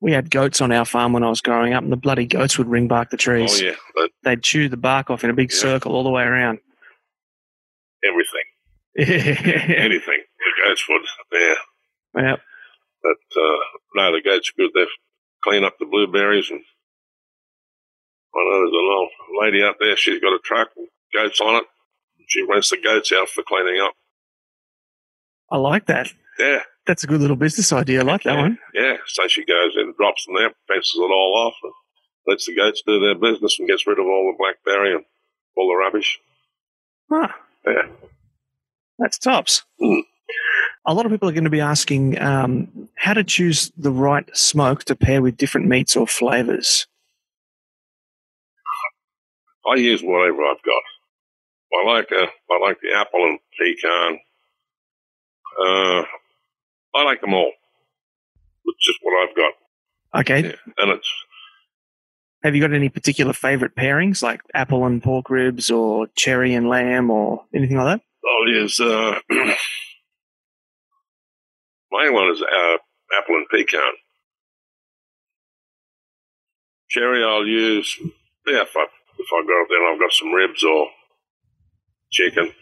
We had goats on our farm when I was growing up, and the bloody goats would ring bark the trees. Oh, yeah, but They'd chew the bark off in a big Yeah. circle all the way around. everything. (laughs) anything. The goat's foot, yeah. Yep. But uh, no, the goat's good. They clean up the blueberries and I know there's a little lady out there. She's got a truck, with goats on it. She rents the goats out for cleaning up. I like that. Yeah, That's a good little business idea. I like that one. Yeah, so she goes in, drops them there, fences it all off, and lets the goats do their business and gets rid of all the blackberry and all the rubbish. Ah, Yeah. that's tops. Mm. A lot of people are going to be asking um, how to choose the right smoke to pair with different meats or flavors. I use whatever I've got. I like uh, I like the apple and pecan. Uh, I like them all. It's just what I've got, Okay. yeah. and it's Have you got any particular favorite pairings like apple and pork ribs or cherry and lamb or anything like that? I'll use uh, (clears throat) my one is uh, apple and pecan. Cherry, I'll use yeah if I if I go up there and I've got some ribs or chicken,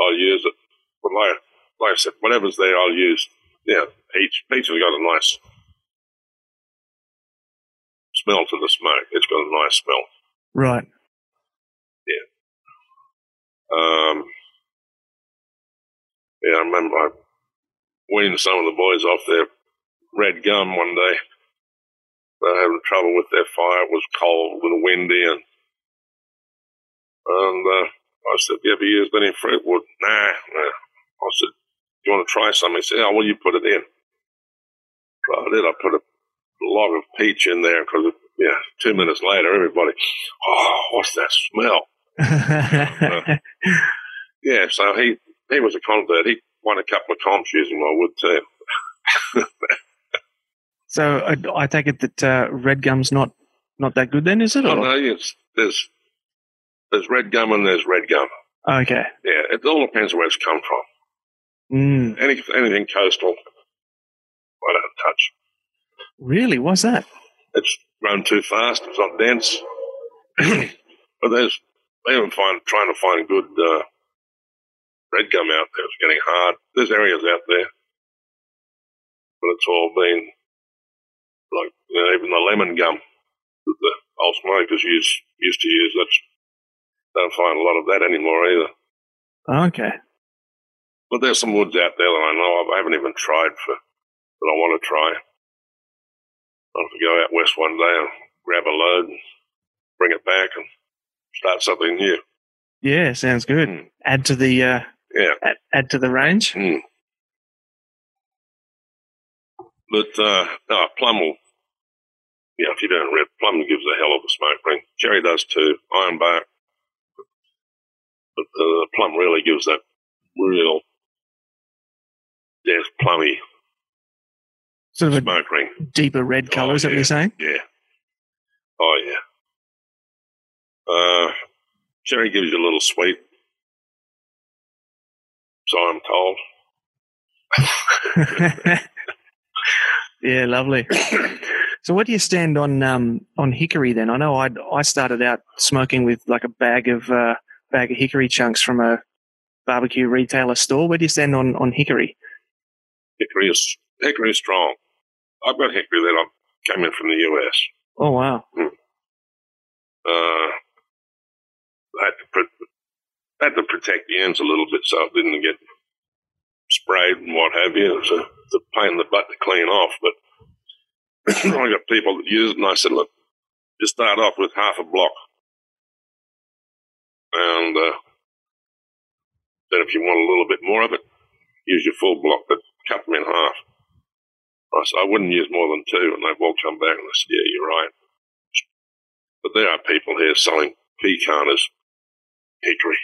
I'll use it. But like like I said, whatever's there, I'll use. Yeah, peach. Peach has got a nice smell to the smoke. It's got a nice smell. Right. Um, yeah, I remember I weaned some of the boys off their red gum one day. They were having trouble with their fire. It was cold and windy, and and uh, I said, yeah, "You ever used any fruit wood?" Nah, nah. I said, "Do you want to try something?" He said, "Oh, well, you put it in." So I did. I put a log of peach in there because, yeah, two minutes later, everybody, oh, what's that smell? (laughs) Yeah, so he he was a convert. He won a couple of comps using my wood too. so I, I take it that uh, red gum's not not that good then, is it? Oh, Or? no, it's, there's there's red gum and there's red gum. Okay. Yeah, it all depends where it's come from. Mm, Any anything coastal, I don't touch. really? What's that? It's grown too fast. It's not dense. (clears throat) but there's they even find trying to find good uh, red gum out there. It's getting hard. There's areas out there, but it's all been like you know, even the lemon gum that the old smokers used used to use. That's don't find a lot of that anymore either. Okay. But there's some woods out there that I know of. I haven't even tried for that I want to try. I'll have to go out west one day and grab a load and bring it back and start something new. Yeah, sounds good. Mm. Add to the uh, Yeah. add, add to the range. Mm. But uh, no, plum will. Yeah, if you don't red, plum gives a hell of a smoke ring. Cherry does too. Ironbark, uh, plum really gives that real, yes, plummy Sort of a smoke ring. deeper red colour, Oh, is that what you're saying? Yeah. Oh yeah. Uh, cherry gives you a little sweet. So I'm told. yeah, lovely. (coughs) So, what do you stand on um, on hickory? Then I know I I started out smoking with like a bag of uh, bag of hickory chunks from a barbecue retailer store. Where do you stand on on hickory? hickory is hickory is strong. I've got hickory that I came in from the US. Oh wow, Uh, I had to pr- had to protect the ends a little bit so it didn't get sprayed and what have you. It's a, it's a pain in the butt to clean off, but (clears throat) I got people that use it, and I said, look, just start off with half a block, and uh, then if you want a little bit more of it, use your full block, but cut them in half. I said, I wouldn't use more than two, and they've all come back and they said, yeah, you're right. But there are people here selling pecan as hickory.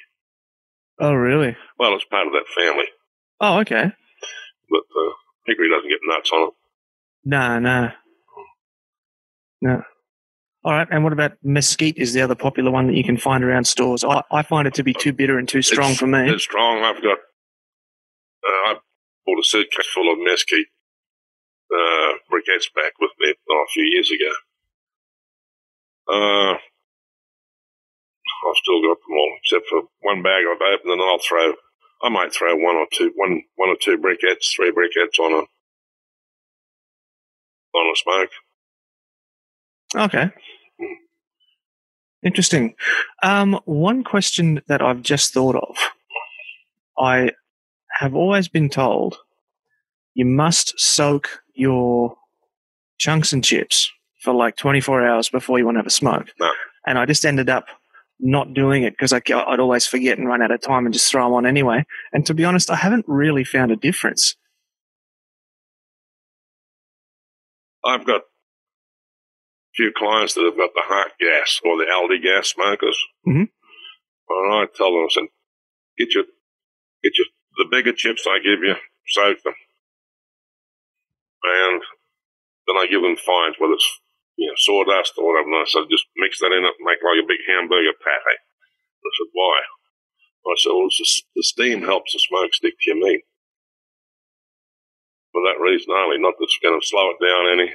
oh really? Well, it's part of that family, Oh okay. but uh, hickory doesn't get nuts on it. No, no, no. All right, and what about mesquite? Is the other popular one that you can find around stores? I, I find it to be too bitter and too strong It's- for me. It's strong. I've got, uh, I bought a suitcase full of mesquite uh, briquettes back with me oh, a few years ago. Uh, I've still got them all, except for one bag I've opened, and I'll throw I might throw one or two, one, one or two briquettes, three briquettes on a, on a smoke. Okay. Interesting. Um, one question that I've just thought of. I have always been told you must soak your chunks and chips for like 24 hours before you want to have a smoke. No. And I just ended up not doing it because I'd always forget and run out of time and just throw them on anyway. And to be honest, I haven't really found a difference. I've got few clients that have got the Hark gas or the Aldi gas smokers. Mhm. And I tell them, I said, get your, get your, the bigger chips I give you, soak them. And then I give them fines, whether it's, you know, sawdust or whatever. And I said, just mix that in it and make like a big hamburger patty. I said, why? I said, well, it's just, the steam helps the smoke stick to your meat. For that reason only, not that it's going to slow it down any,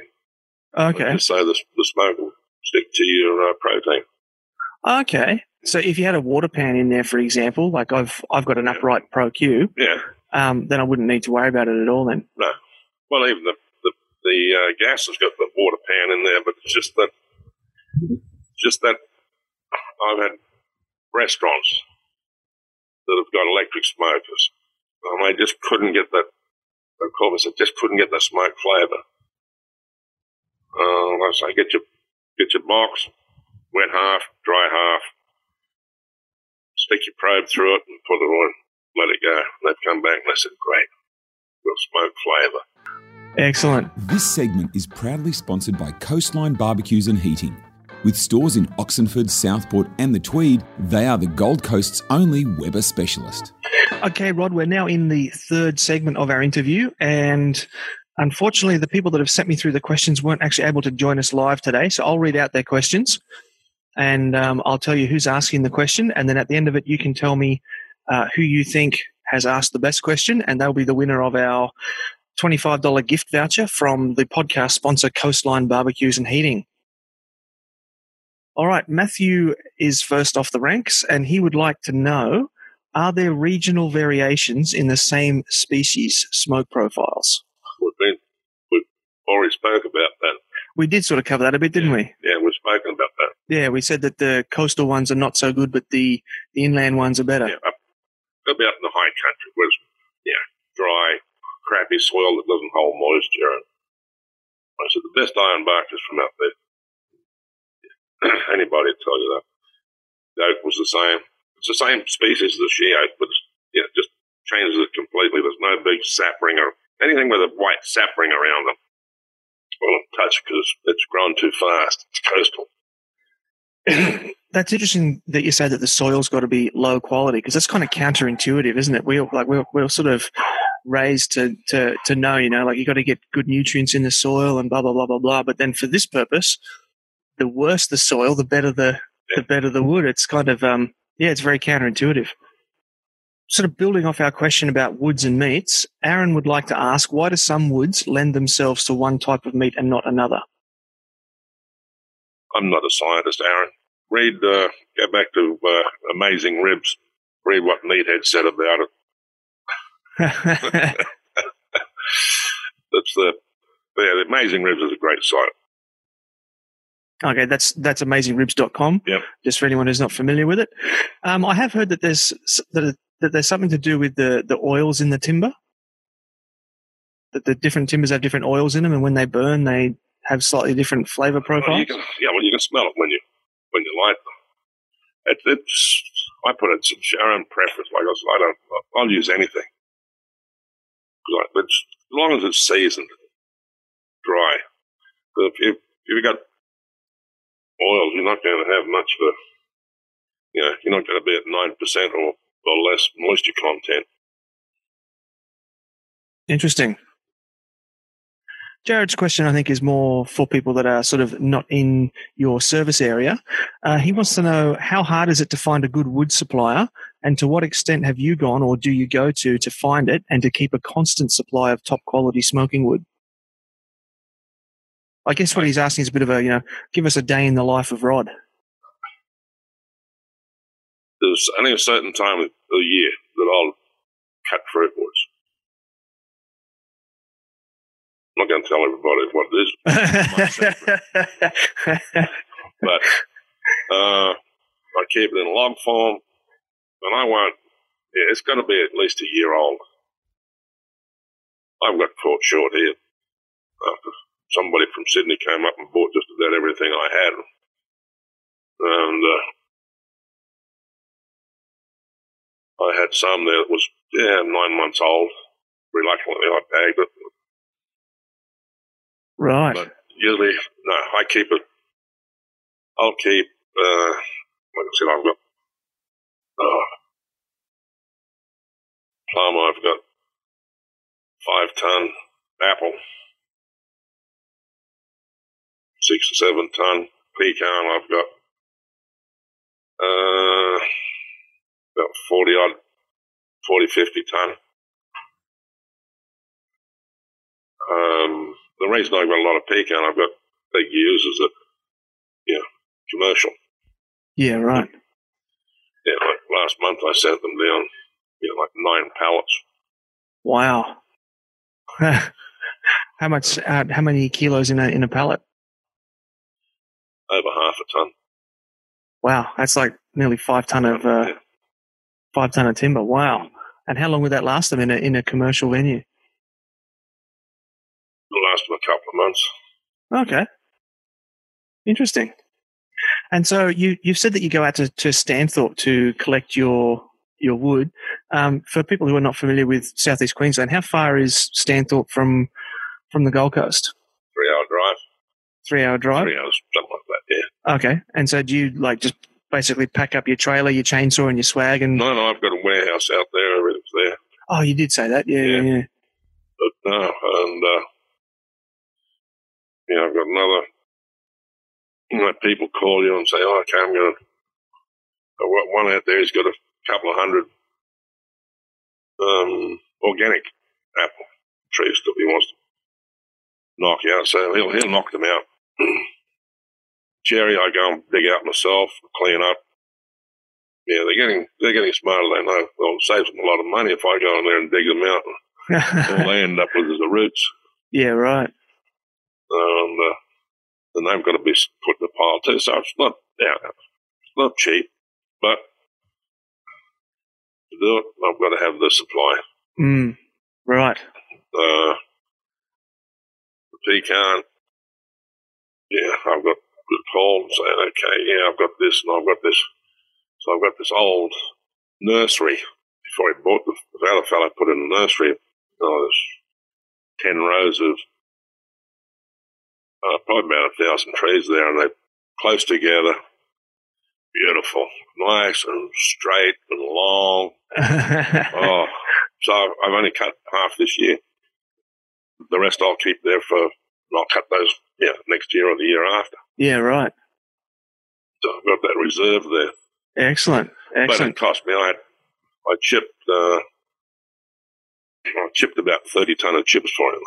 Okay. so the, the smoke will stick to your uh, protein. Okay. So if you had a water pan in there, for example, like I've I've got an upright Pro Q, Yeah. um, then I wouldn't need to worry about it at all. Then. No. Well, even the the, the uh, gas has got the water pan in there, but it's just that just that I've had restaurants that have got electric smokers, and I just couldn't get that. Of course, I just couldn't get the smoke flavour. Uh, I say, get your get your box, wet half, dry half, stick your probe through it, and put it on. Let it go. They've come back and they said, "Great, got smoke flavour." Excellent. This segment is proudly sponsored by Coastline Barbecues and Heating. With stores in Oxenford, Southport, and the Tweed, they are the Gold Coast's only Weber specialist. Okay, Rod, we're now in the third segment of our interview, and unfortunately, the people that have sent me through the questions weren't actually able to join us live today. So I'll read out their questions, and um, I'll tell you who's asking the question, and then at the end of it, you can tell me uh, who you think has asked the best question, and they'll be the winner of our $25 gift voucher from the podcast sponsor Coastline Barbecues and Heating. All right, Matthew is first off the ranks, and he would like to know are there regional variations in the same species smoke profiles? We've we've already spoke about that. We did sort of cover that a bit, didn't we? Yeah, we've spoken about that. Yeah, we said that the coastal ones are not so good, but the, the inland ones are better. Yeah, up, about in the high country where it's yeah dry, crappy soil that doesn't hold moisture. And I said the best iron bark is from out there. (clears throat) Anybody tell you that. The oak was the same. It's the same species as the she oak, but it's, yeah, it just changes it completely. There's no big sap ring or anything with a white sap ring around them. Don't touch because it's grown too fast. It's coastal. (clears throat) That's interesting that you say that the soil's got to be low quality because that's kind of counterintuitive, isn't it? We like we're, we're sort of raised to, to to know, you know, like you got to get good nutrients in the soil and blah blah blah blah blah. But then for this purpose, the worse the soil, the better the the better the wood. It's kind of um yeah, it's very counterintuitive. Sort of building off our question about woods and meats, Aaron would like to ask why do some woods lend themselves to one type of meat and not another? I'm not a scientist, Aaron. Read, uh, go back to uh, Amazing Ribs. Read what Meathead said about it. (laughs) That's the yeah, the Amazing Ribs is a great site. Okay, that's that's amazingribs.com. Yep. Just for anyone who's not familiar with it, um, I have heard that there's that, that there's something to do with the the oils in the timber. That the different timbers have different oils in them, and when they burn, they have slightly different flavor profiles. you can, yeah, well, you can smell it when you when you light them. It, it's I put it it's our own preference. Like I said, I don't. I'll use anything. It's, as long as it's seasoned, dry. But if you if you got oils, you're not going to have much of a. You know, you're not going to be at nine percent or or less moisture content. Interesting. Jared's question, I think, is more for people that are sort of not in your service area. Uh, he wants to know how hard is it to find a good wood supplier, and to what extent have you gone or do you go to to find it and to keep a constant supply of top quality smoking wood? I guess what he's asking is a bit of a, you know, give us a day in the life of Rod. There's only a certain time of the year that I'll cut fruit was. I'm not going to tell everybody what it is, (laughs) but uh, I keep it in log form, and I want. Yeah, it's going to be at least a year old. I've got caught short here. After somebody from Sydney came up and bought just about everything I had, and uh, I had some there that was yeah nine months old. Reluctantly, I bagged it. right. But usually, no, I keep it. I'll keep. Uh, like I said, I've got uh, plum. I've got five ton apple, six or seven ton pecan. I've got uh, about forty odd, 40, 50 ton. Um, the reason I've got a lot of pecan, I've got big users that, yeah, commercial. yeah, right. Yeah, like last month I sent them down, you know, like nine pallets. Wow. (laughs) how much? Uh, how many kilos in a in a pallet? over half a ton. Wow, that's like nearly five ton of uh, Yeah. Five ton of timber. Wow. And how long would that last them in a in a commercial venue? It'll last them a couple of months. Okay. Interesting. And so you you've said that you go out to, to Stanthorpe to collect your your wood. Um, for people who are not familiar with southeast Queensland, how far is Stanthorpe from from the Gold Coast? Three hour drive. Three hour drive. Three hours, something like that, yeah. Okay. And so do you like just basically pack up your trailer, your chainsaw, and your swag, and No, no, I've got a warehouse out there, everything's there. oh, you did say that, yeah, yeah, Yeah. yeah. But no, and, uh, know, I've got another, you know, people call you and say, oh, okay, I'm going to, I've got one out there, he's got a couple of hundred, um, organic apple trees that he wants to knock out, so he'll, he'll knock them out. (clears throat) Cherry, I go and dig out myself, clean up. Yeah, they're getting they're getting smarter. They know. Well, it saves them a lot of money if I go in there and dig them out. (laughs) All they end up with is the roots, yeah, right. and uh, then they've got to be put in the pile too. So it's not yeah, it's not cheap, but to do it, I've got to have the supply. Mm, right. Uh, the pecan, yeah, I've got good call saying, okay, yeah, I've got this and I've got this. So I've got this old nursery. Before I bought the, the other fellow put in the nursery, oh, there's 10 rows of uh, probably about a thousand trees there, and they're close together. Beautiful, nice and straight and long. (laughs) Oh, so I've I've only cut half this year. The rest I'll keep there for, and I'll cut those, yeah, next year or the year after. Yeah, right. So I've got that reserve there. Excellent. Excellent. But it cost me, I had, I chipped, uh, I chipped about 30 ton of chips for him.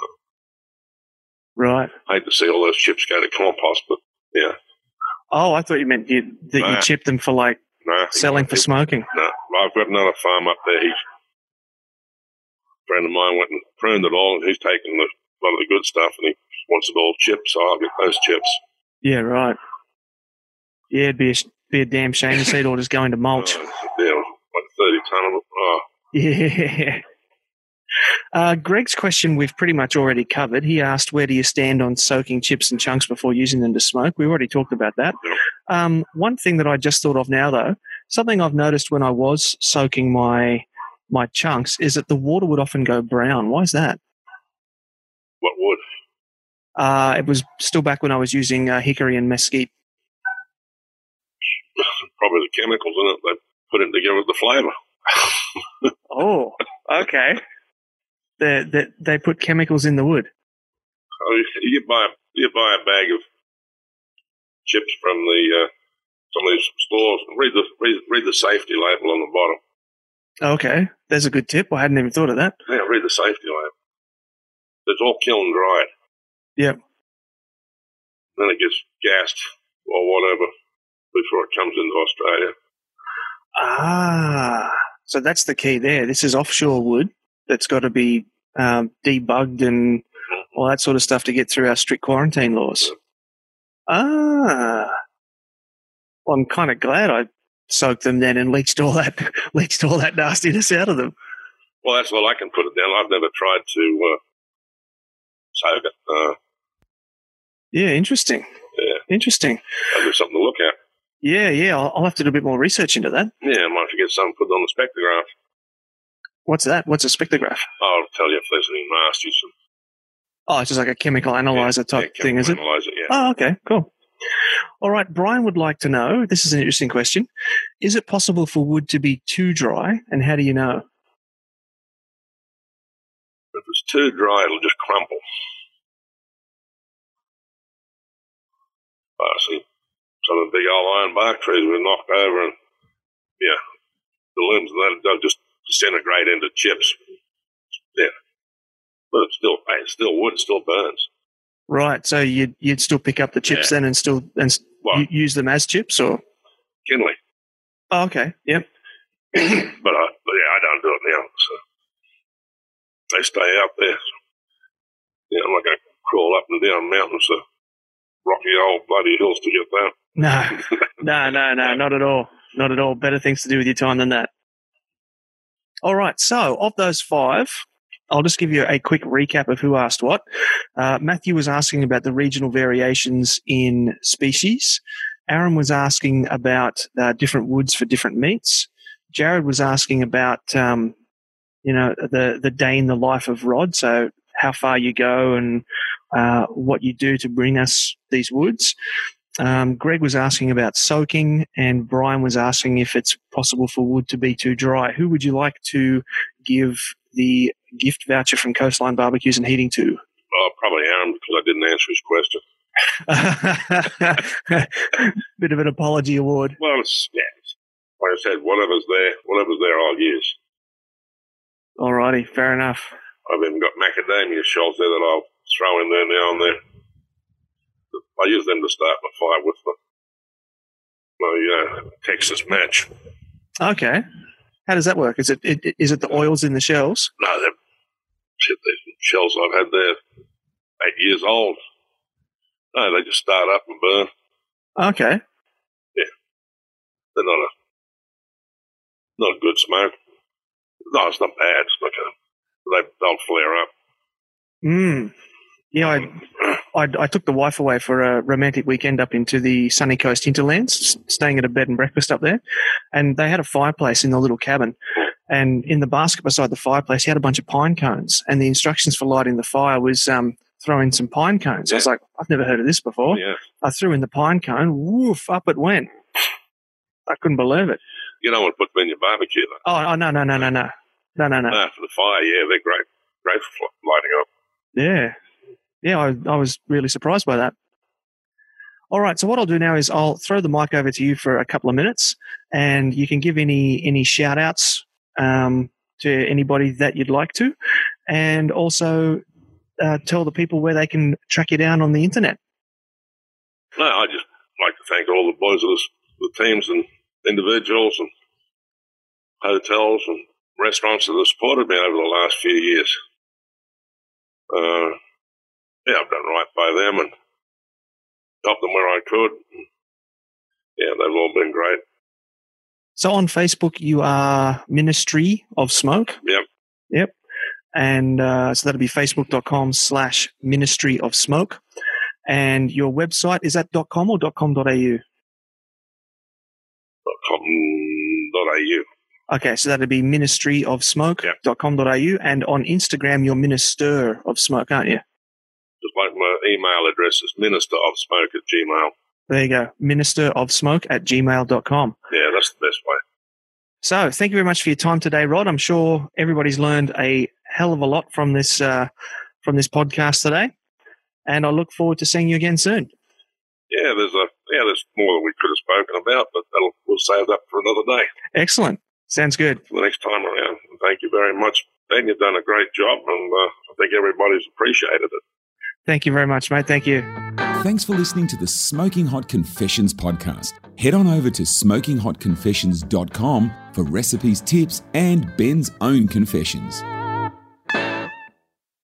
Right. I hate to see all those chips go to compost, but yeah, Oh, I thought you meant you, that you chipped them for like no. selling for smoking. No, I've got another farm up there. He's a friend of mine went and pruned it all, and he's taken the, a lot of the good stuff, and he wants it all chipped, so I'll get those chips. Yeah, right. Yeah, it'd be a, be a damn shame to see it all just going to mulch. Uh, yeah, like 30 ton of it. Oh, Yeah. (laughs) Uh, Greg's question we've pretty much already covered. He asked, "Where do you stand on soaking chips and chunks before using them to smoke?" We already talked about that. Yep. Um, one thing that I just thought of now, though, something I've noticed when I was soaking my my chunks is that the water would often go brown. Why is that? what wood? Uh, it was still back when I was using uh, hickory and mesquite. (laughs) Probably the chemicals in it. They put it together with the flavour. (laughs) Oh, okay. They, they, they put chemicals in the wood. So you buy you buy a bag of chips from the uh, some of these stores. Read the read, read the safety label on the bottom. Okay, there's a good tip. I hadn't even thought of that. Yeah, read the safety label. It's all kiln dried. Yep. Then it gets gassed or whatever before it comes into Australia. Ah, So that's the key there. This is offshore wood that's got to be um, debugged and all that sort of stuff to get through our strict quarantine laws. Ah, well, I'm kind of glad I soaked them then and leached all that (laughs) leached all that nastiness out of them. Well, that's all I can put it down. I've never tried to uh, it. Uh, Yeah, interesting. Yeah. Interesting. that'd something to look at. Yeah, yeah. I'll, I'll have to do a bit more research into that. Yeah, I might have to get something put on the spectrograph. What's that? What's a spectrograph? I'll tell you if there's any nasties. and- Oh, it's just like a chemical analyzer yeah, type thing, is it? Analyze it, yeah. Oh, okay, cool. All right, Brian would like to know this is an interesting question. Is it possible for wood to be too dry, and how do you know? Too dry, it'll just crumble. I see. Some of the big old iron bark trees were knocked over, and yeah, the limbs of that just disintegrate into chips. Yeah, but it's still it's still wood, it still burns. Right, so you'd you'd still pick up the chips then and still and Well, use them as chips, or kindling, oh, okay, yep. (coughs) but I, but yeah, I don't do it now. So they stay out there. Yeah, I'm not going to crawl up and down mountains, uh, rocky old bloody hills to get that. No, (laughs) no, no, no, not at all, not at all. Better things to do with your time than that. All right, so of those five, I'll just give you a quick recap of who asked what. Uh, Matthew was asking about the regional variations in species. Aaron was asking about uh, different woods for different meats. Jared was asking about, um, you know, the the day in the life of Rod. So how far you go and uh, what you do to bring us these woods. Um, Greg was asking about soaking, and Brian was asking if it's possible for wood to be too dry. Who would you like to give the gift voucher from Coastline Barbecues and Heating to? Well, probably Aaron because I didn't answer his question. (laughs) Bit of an apology award. Well, it's, yeah, like I said, whatever's there, whatever's there, I'll use. Alrighty, fair enough. I've even got macadamia shells there that I'll throw in there now and then. I use them to start my fire with the my uh, Texas match. Okay, how does that work? Is it, it is it the oils in the shells? No, they're shit. These shells I've had there eight years old. No, they just start up and burn. Okay, Yeah, They're not a not a good smoke. No, it's not bad. It's not gonna. They they'll flare up. mm. yeah. I, I I took the wife away for a romantic weekend up into the sunny coast hinterlands, staying at a bed and breakfast up there, and they had a fireplace in the little cabin. And in the basket beside the fireplace, he had a bunch of pine cones, and the instructions for lighting the fire was um, throw in some pine cones. I was like, I've never heard of this before. Yeah, I threw in the pine cone, woof, up it went. I couldn't believe it. you don't want to put them in your barbecue though. Oh, oh no, no, no, no, no, no, no, no. No, for the fire, yeah, they're great, great for lighting up. Yeah. Yeah, I, I was really surprised by that. All right, so what I'll do now is I'll throw the mic over to you for a couple of minutes and you can give any any shout outs um, to anybody that you'd like to and also uh, tell the people where they can track you down on the internet. No, I just like to thank all the boys of the teams and individuals and hotels and restaurants that have supported me over the last few years. Uh, yeah, I've done right by them and helped them where I could. Yeah, they've all been great. So on Facebook, you are Ministry of Smoke. Yep. Yep. And uh, so that'll be facebook.com slash Ministry of Smoke. And your website, is that .com or .com.au? Com.au. Okay, so that'd be ministry of smoke.com.au and on Instagram you're minister of smoke, aren't you? Just like my email address is minister of smoke at gmail. There you go. Minister of smoke at gmail.com. Yeah, that's the best way. So thank you very much for your time today, Rod. I'm sure everybody's learned a hell of a lot from this uh, from this podcast today. And I look forward to seeing you again soon. Yeah, there's a yeah, there's more that we could have spoken about, but that'll we'll save that for another day. Excellent. Sounds good. For the next time around. Thank you very much. Ben, you've done a great job, and uh, I think everybody's appreciated it. Thank you very much, mate. Thank you. Thanks for listening to the Smoking Hot Confessions podcast. Head on over to smokinghotconfessions.com for recipes, tips, and Ben's own confessions.